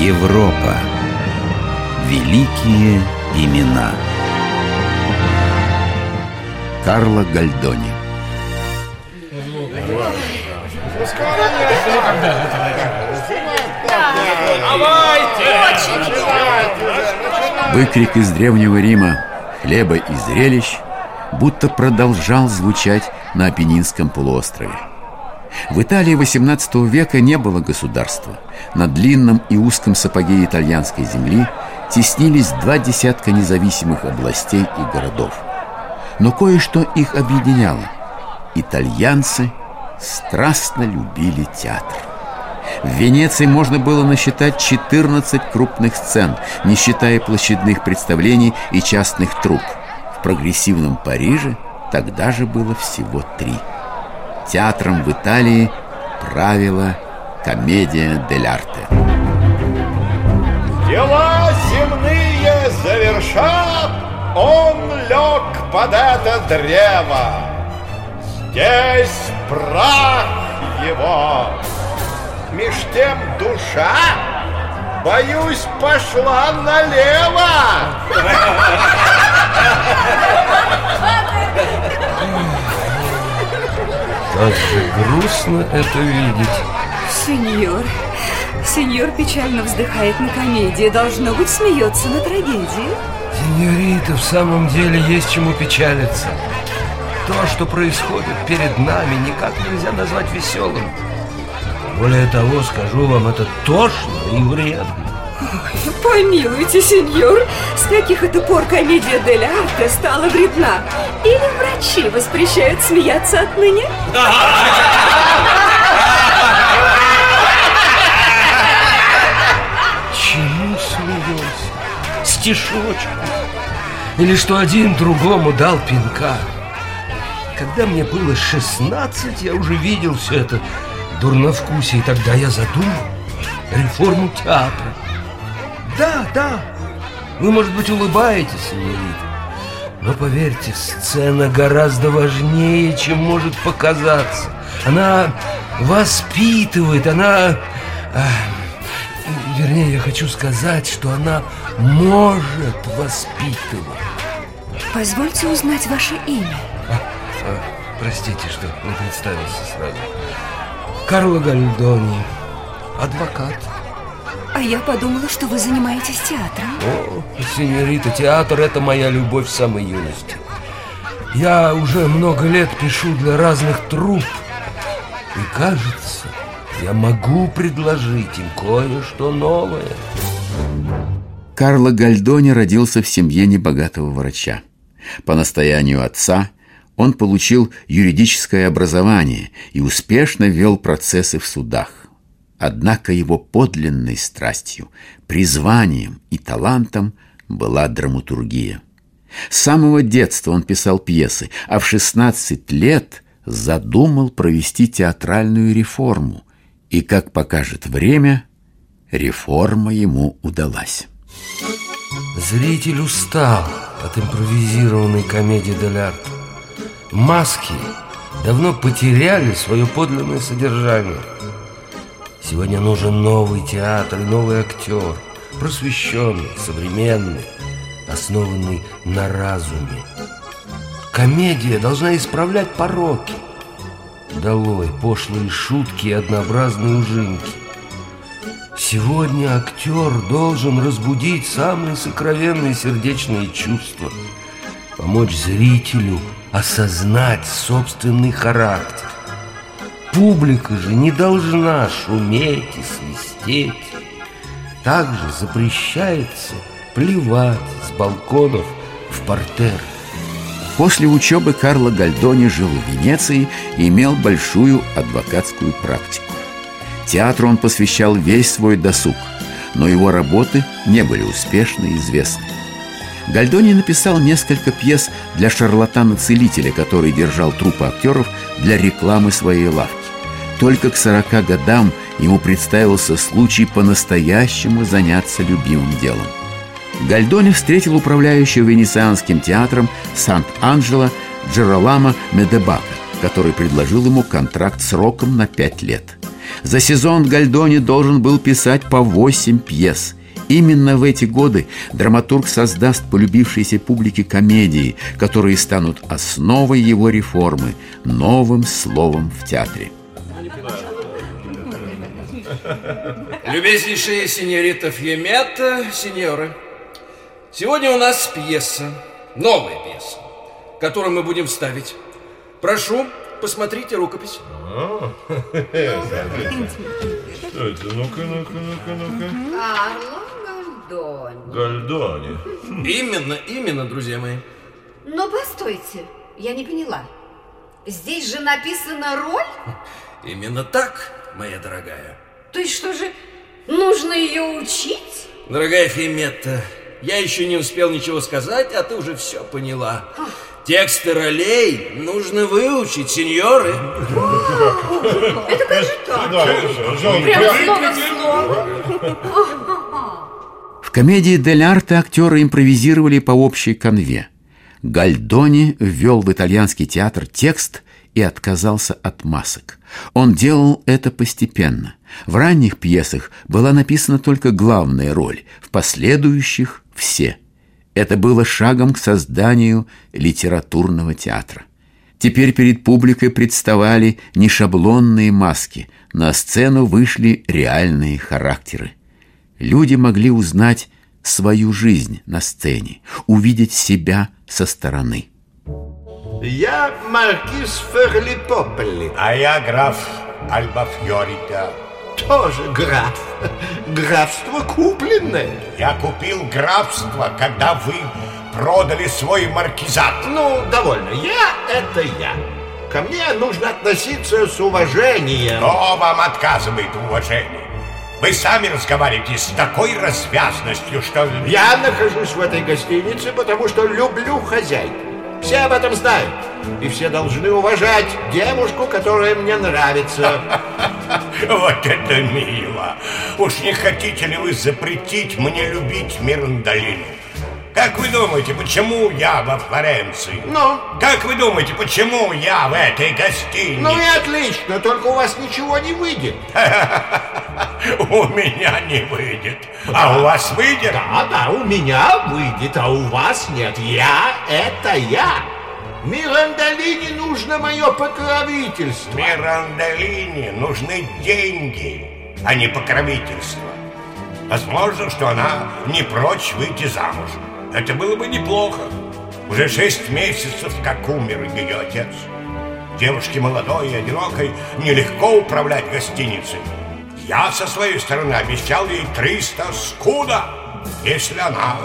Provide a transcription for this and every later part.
Европа. Великие имена. Карло Гальдони. Выкрик из Древнего Рима «Хлеба и зрелищ» будто продолжал звучать на Апеннинском полуострове. В Италии XVIII века не было государства. На длинном и узком сапоге итальянской земли теснились два десятка независимых областей и городов. Но кое-что их объединяло. Итальянцы страстно любили театр. В Венеции можно было насчитать 14 крупных сцен, не считая площадных представлений и частных труп. В прогрессивном Париже тогда же было всего три – театром в Италии правила комедия дель арте. Дела земные завершав, он лег под это древо. Здесь прах его. Меж тем душа, боюсь, пошла налево. Как же грустно это видеть. Сеньор, сеньор печально вздыхает на комедии. Должно быть, смеется на трагедии Сеньорита, в самом деле есть чему печалиться. То, что происходит перед нами, никак нельзя назвать веселым. Более того, скажу вам, это тошно и вредно Помилуйте, сеньор, с каких это пор комедия Дель Арте стала вредна? Или врачи воспрещают смеяться отныне? Чему смеешься? Стишочку? Или что один другому дал пинка? Когда мне было 16, я уже видел все это дурновкусие, и тогда я задумал реформу театра. Да, да, вы, может быть, улыбаетесь, сеньорита, но поверьте, сцена гораздо важнее, чем может показаться. Она воспитывает, она... а, вернее, я хочу сказать, что она может воспитывать. Позвольте узнать ваше имя А, простите, что не представился сразу. Карло Гальдони, адвокат. А я подумала, что вы занимаетесь театром О, сеньорита, театр – это моя любовь с самой юности. Я уже много лет пишу для разных труп. И кажется, я могу предложить им кое-что новое. Карло Гальдони родился в семье небогатого врача. По настоянию отца он получил юридическое образование и успешно вел процессы в судах. Однако его подлинной страстью, призванием и талантом была драматургия. С самого детства он писал пьесы, а в 16 лет задумал провести театральную реформу. И, как покажет время, реформа ему удалась. Зритель устал от импровизированной комедии дель арте. Маски давно потеряли свое подлинное содержание. Сегодня нужен новый театр и новый актер, просвещенный, современный, основанный на разуме. Комедия должна исправлять пороки. Долой пошлые шутки и однообразные ужинки. Сегодня актер должен разбудить самые сокровенные сердечные чувства, помочь зрителю осознать собственный характер. Публика же не должна шуметь и свистеть. Также запрещается плевать с балконов в портер. После учебы Карло Гальдони жил в Венеции и имел большую адвокатскую практику. Театру он посвящал весь свой досуг, но его работы не были успешны и известны. Гальдони написал несколько пьес для шарлатана-целителя, который держал трупы актеров для рекламы своей лавки. Только к 40 годам ему представился случай по-настоящему заняться любимым делом. Гальдони встретил управляющего Венецианским театром Сант-Анджело Джеролама Медебака, который предложил ему контракт сроком на пять лет. За сезон Гальдони должен был писать по восемь пьес. Именно в эти годы драматург создаст полюбившиеся публике комедии, которые станут основой его реформы, новым словом в театре. Любезнейшие сеньорита Фьемета, сеньоры, сегодня у нас пьеса, новая пьеса, которую мы будем ставить. Прошу, посмотрите рукопись. Что это? Ну-ка, ну-ка, ну-ка, ну-ка. Карло Гальдони. Гальдони. Именно, именно, друзья мои. Но постойте, я не поняла. Здесь же написана роль? Именно так, моя дорогая. То есть что же, нужно ее учить? Дорогая Фиметта, я еще не успел ничего сказать, а ты уже все поняла. Тексты ролей нужно выучить, сеньоры. Это как же так? Это же, Жан, Прям прям- слово в слово. В комедии «Дель Арте» актеры импровизировали по общей конве. Гальдони ввел в итальянский театр текст и отказался от масок. Он делал это постепенно. В ранних пьесах была написана только главная роль, в последующих – все. Это было шагом к созданию литературного театра. Теперь перед публикой представали не шаблонные маски, на сцену вышли реальные характеры. Люди могли узнать свою жизнь на сцене, увидеть себя со стороны. Я маркиз Ферлипополи. А я граф Альбафьорита. Тоже граф. Графство купленное. Я купил графство, когда вы продали свой маркизат. Ну, довольно. Я — это я. Ко мне нужно относиться с уважением. Кто вам отказывает в уважении? Вы сами разговариваете с такой развязностью, что... Я нахожусь в этой гостинице, потому что люблю хозяйку. Все об этом знают. И все должны уважать девушку, которая мне нравится. Вот это мило! Уж не хотите ли вы запретить мне любить Мирандолину? Как вы думаете, почему я во Флоренции? Ну? Как вы думаете, почему я в этой гостинице? Ну и отлично, только у вас ничего не выйдет. У меня не выйдет. А у вас выйдет? Да, да, у меня выйдет, а у вас нет. Я — это я. Мирандолине нужно мое покровительство. Мирандолине нужны деньги, а не покровительство. Возможно, что она не прочь выйти замуж. Это было бы неплохо. Уже шесть месяцев, как умер ее отец. Девушке молодой и одинокой нелегко управлять гостиницей. Я со своей стороны обещал ей 300 скуда, если она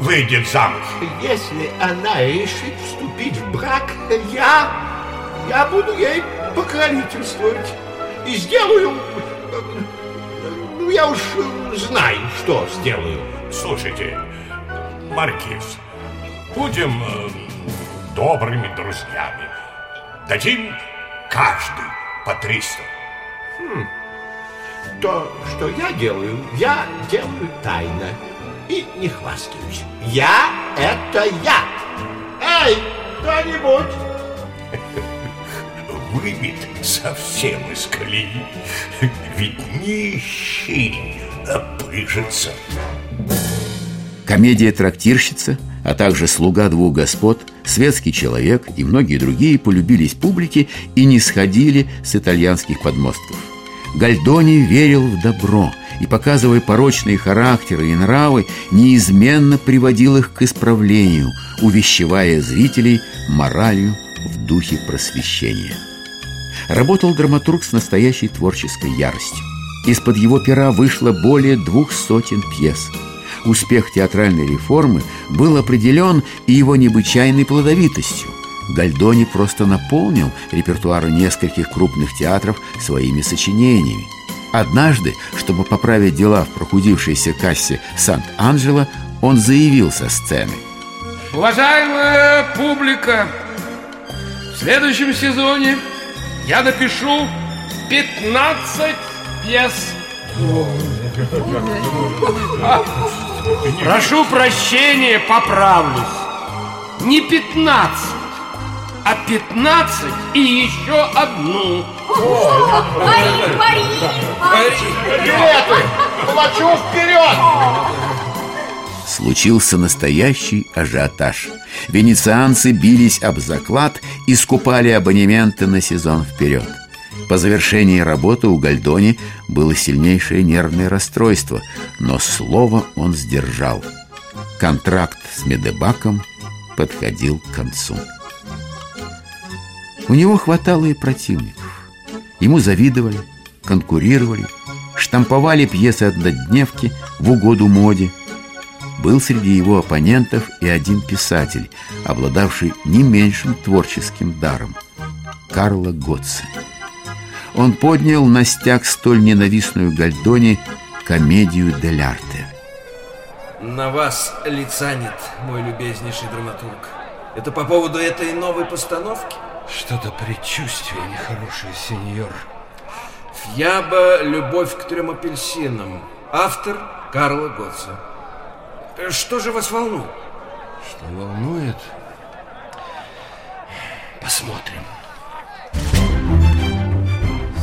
выйдет замуж. Если она решит вступить в брак, я... Я буду ей покровительствовать. И сделаю... Ну, я уж знаю, что сделаю. Слушайте, Маркиз, будем э, добрыми друзьями. Дадим каждый по 300. То, что я делаю, я делаю тайно. И не хвастаюсь. Я — это я. Эй, кто-нибудь! Выбит совсем из колеи. Ведь нищий опыжится. Комедия «Трактирщица», а также «Слуга двух господ», «Светский человек» и многие другие полюбились публике и не сходили с итальянских подмостков. Гальдони верил в добро и, показывая порочные характеры и нравы, неизменно приводил их к исправлению, увещевая зрителей моралью в духе просвещения. Работал драматург с настоящей творческой яростью. Из-под его пера вышло более двух сотен пьес. Успех театральной реформы был определен и его необычайной плодовитостью. Гальдони просто наполнил репертуары нескольких крупных театров своими сочинениями. Однажды, чтобы поправить дела в прохудившейся кассе Сант-Анджело, он заявил со сцены. Уважаемая публика, в следующем сезоне я напишу 15 пьес. Прошу прощения, поправлюсь. Не 15, а 15 и еще одну. Пари, пари! Билеты! Плачу вперед! Случился настоящий ажиотаж. Венецианцы бились об заклад и скупали абонементы на сезон вперед. По завершении работы у Гальдони было сильнейшее нервное расстройство, но слово он сдержал. Контракт с Медебаком подходил к концу. У него хватало и противников. Ему завидовали, конкурировали, штамповали пьесы однодневки в угоду моде. Был среди его оппонентов и один писатель, обладавший не меньшим творческим даром – Карло Готце. Он поднял на стяг столь ненавистную Гальдони комедию «Дель арте». На вас лица нет, мой любезнейший драматург. Это по поводу этой новой постановки? Что-то предчувствие нехорошее, сеньор. Фьяба «Любовь к трем апельсинам». Автор Карла Готца. Что же вас волнует? Что волнует? Посмотрим.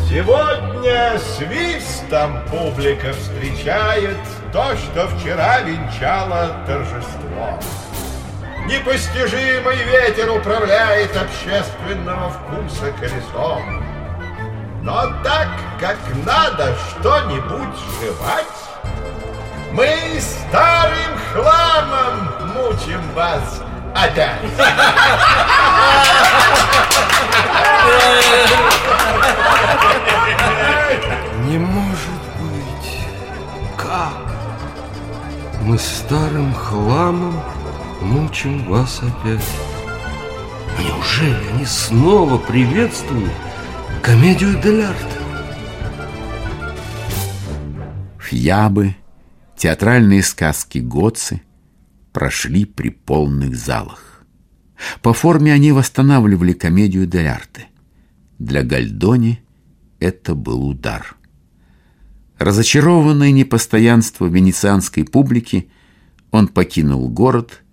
Сегодня свистом публика встречает то, что вчера венчало торжество. Непостижимый ветер управляет общественного вкуса колесом. Но так как надо что-нибудь жевать, мы старым хламом мучим вас опять. Не может быть. Как? Мы старым хламом мучим вас опять. Неужели они снова приветствуют комедию дель арте? Фьябы, театральные сказки Гоцы прошли при полных залах. По форме они восстанавливали комедию дель арте. Для Гальдони это был удар. Разочарованный непостоянством венецианской публики, он покинул город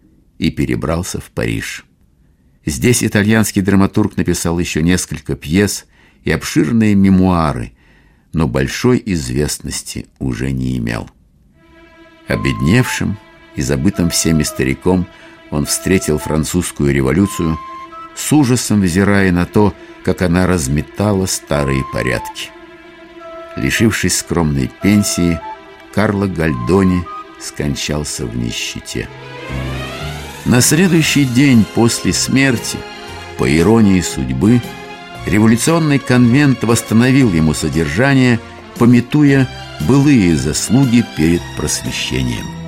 и перебрался в Париж. Здесь итальянский драматург написал еще несколько пьес и обширные мемуары, но большой известности уже не имел. Обедневшим и забытым всеми стариком он встретил французскую революцию, с ужасом взирая на то, как она разметала старые порядки. Лишившись скромной пенсии, Карло Гальдони скончался в нищете. На следующий день после смерти, по иронии судьбы, революционный конвент восстановил ему содержание, пометуя былые заслуги перед просвещением.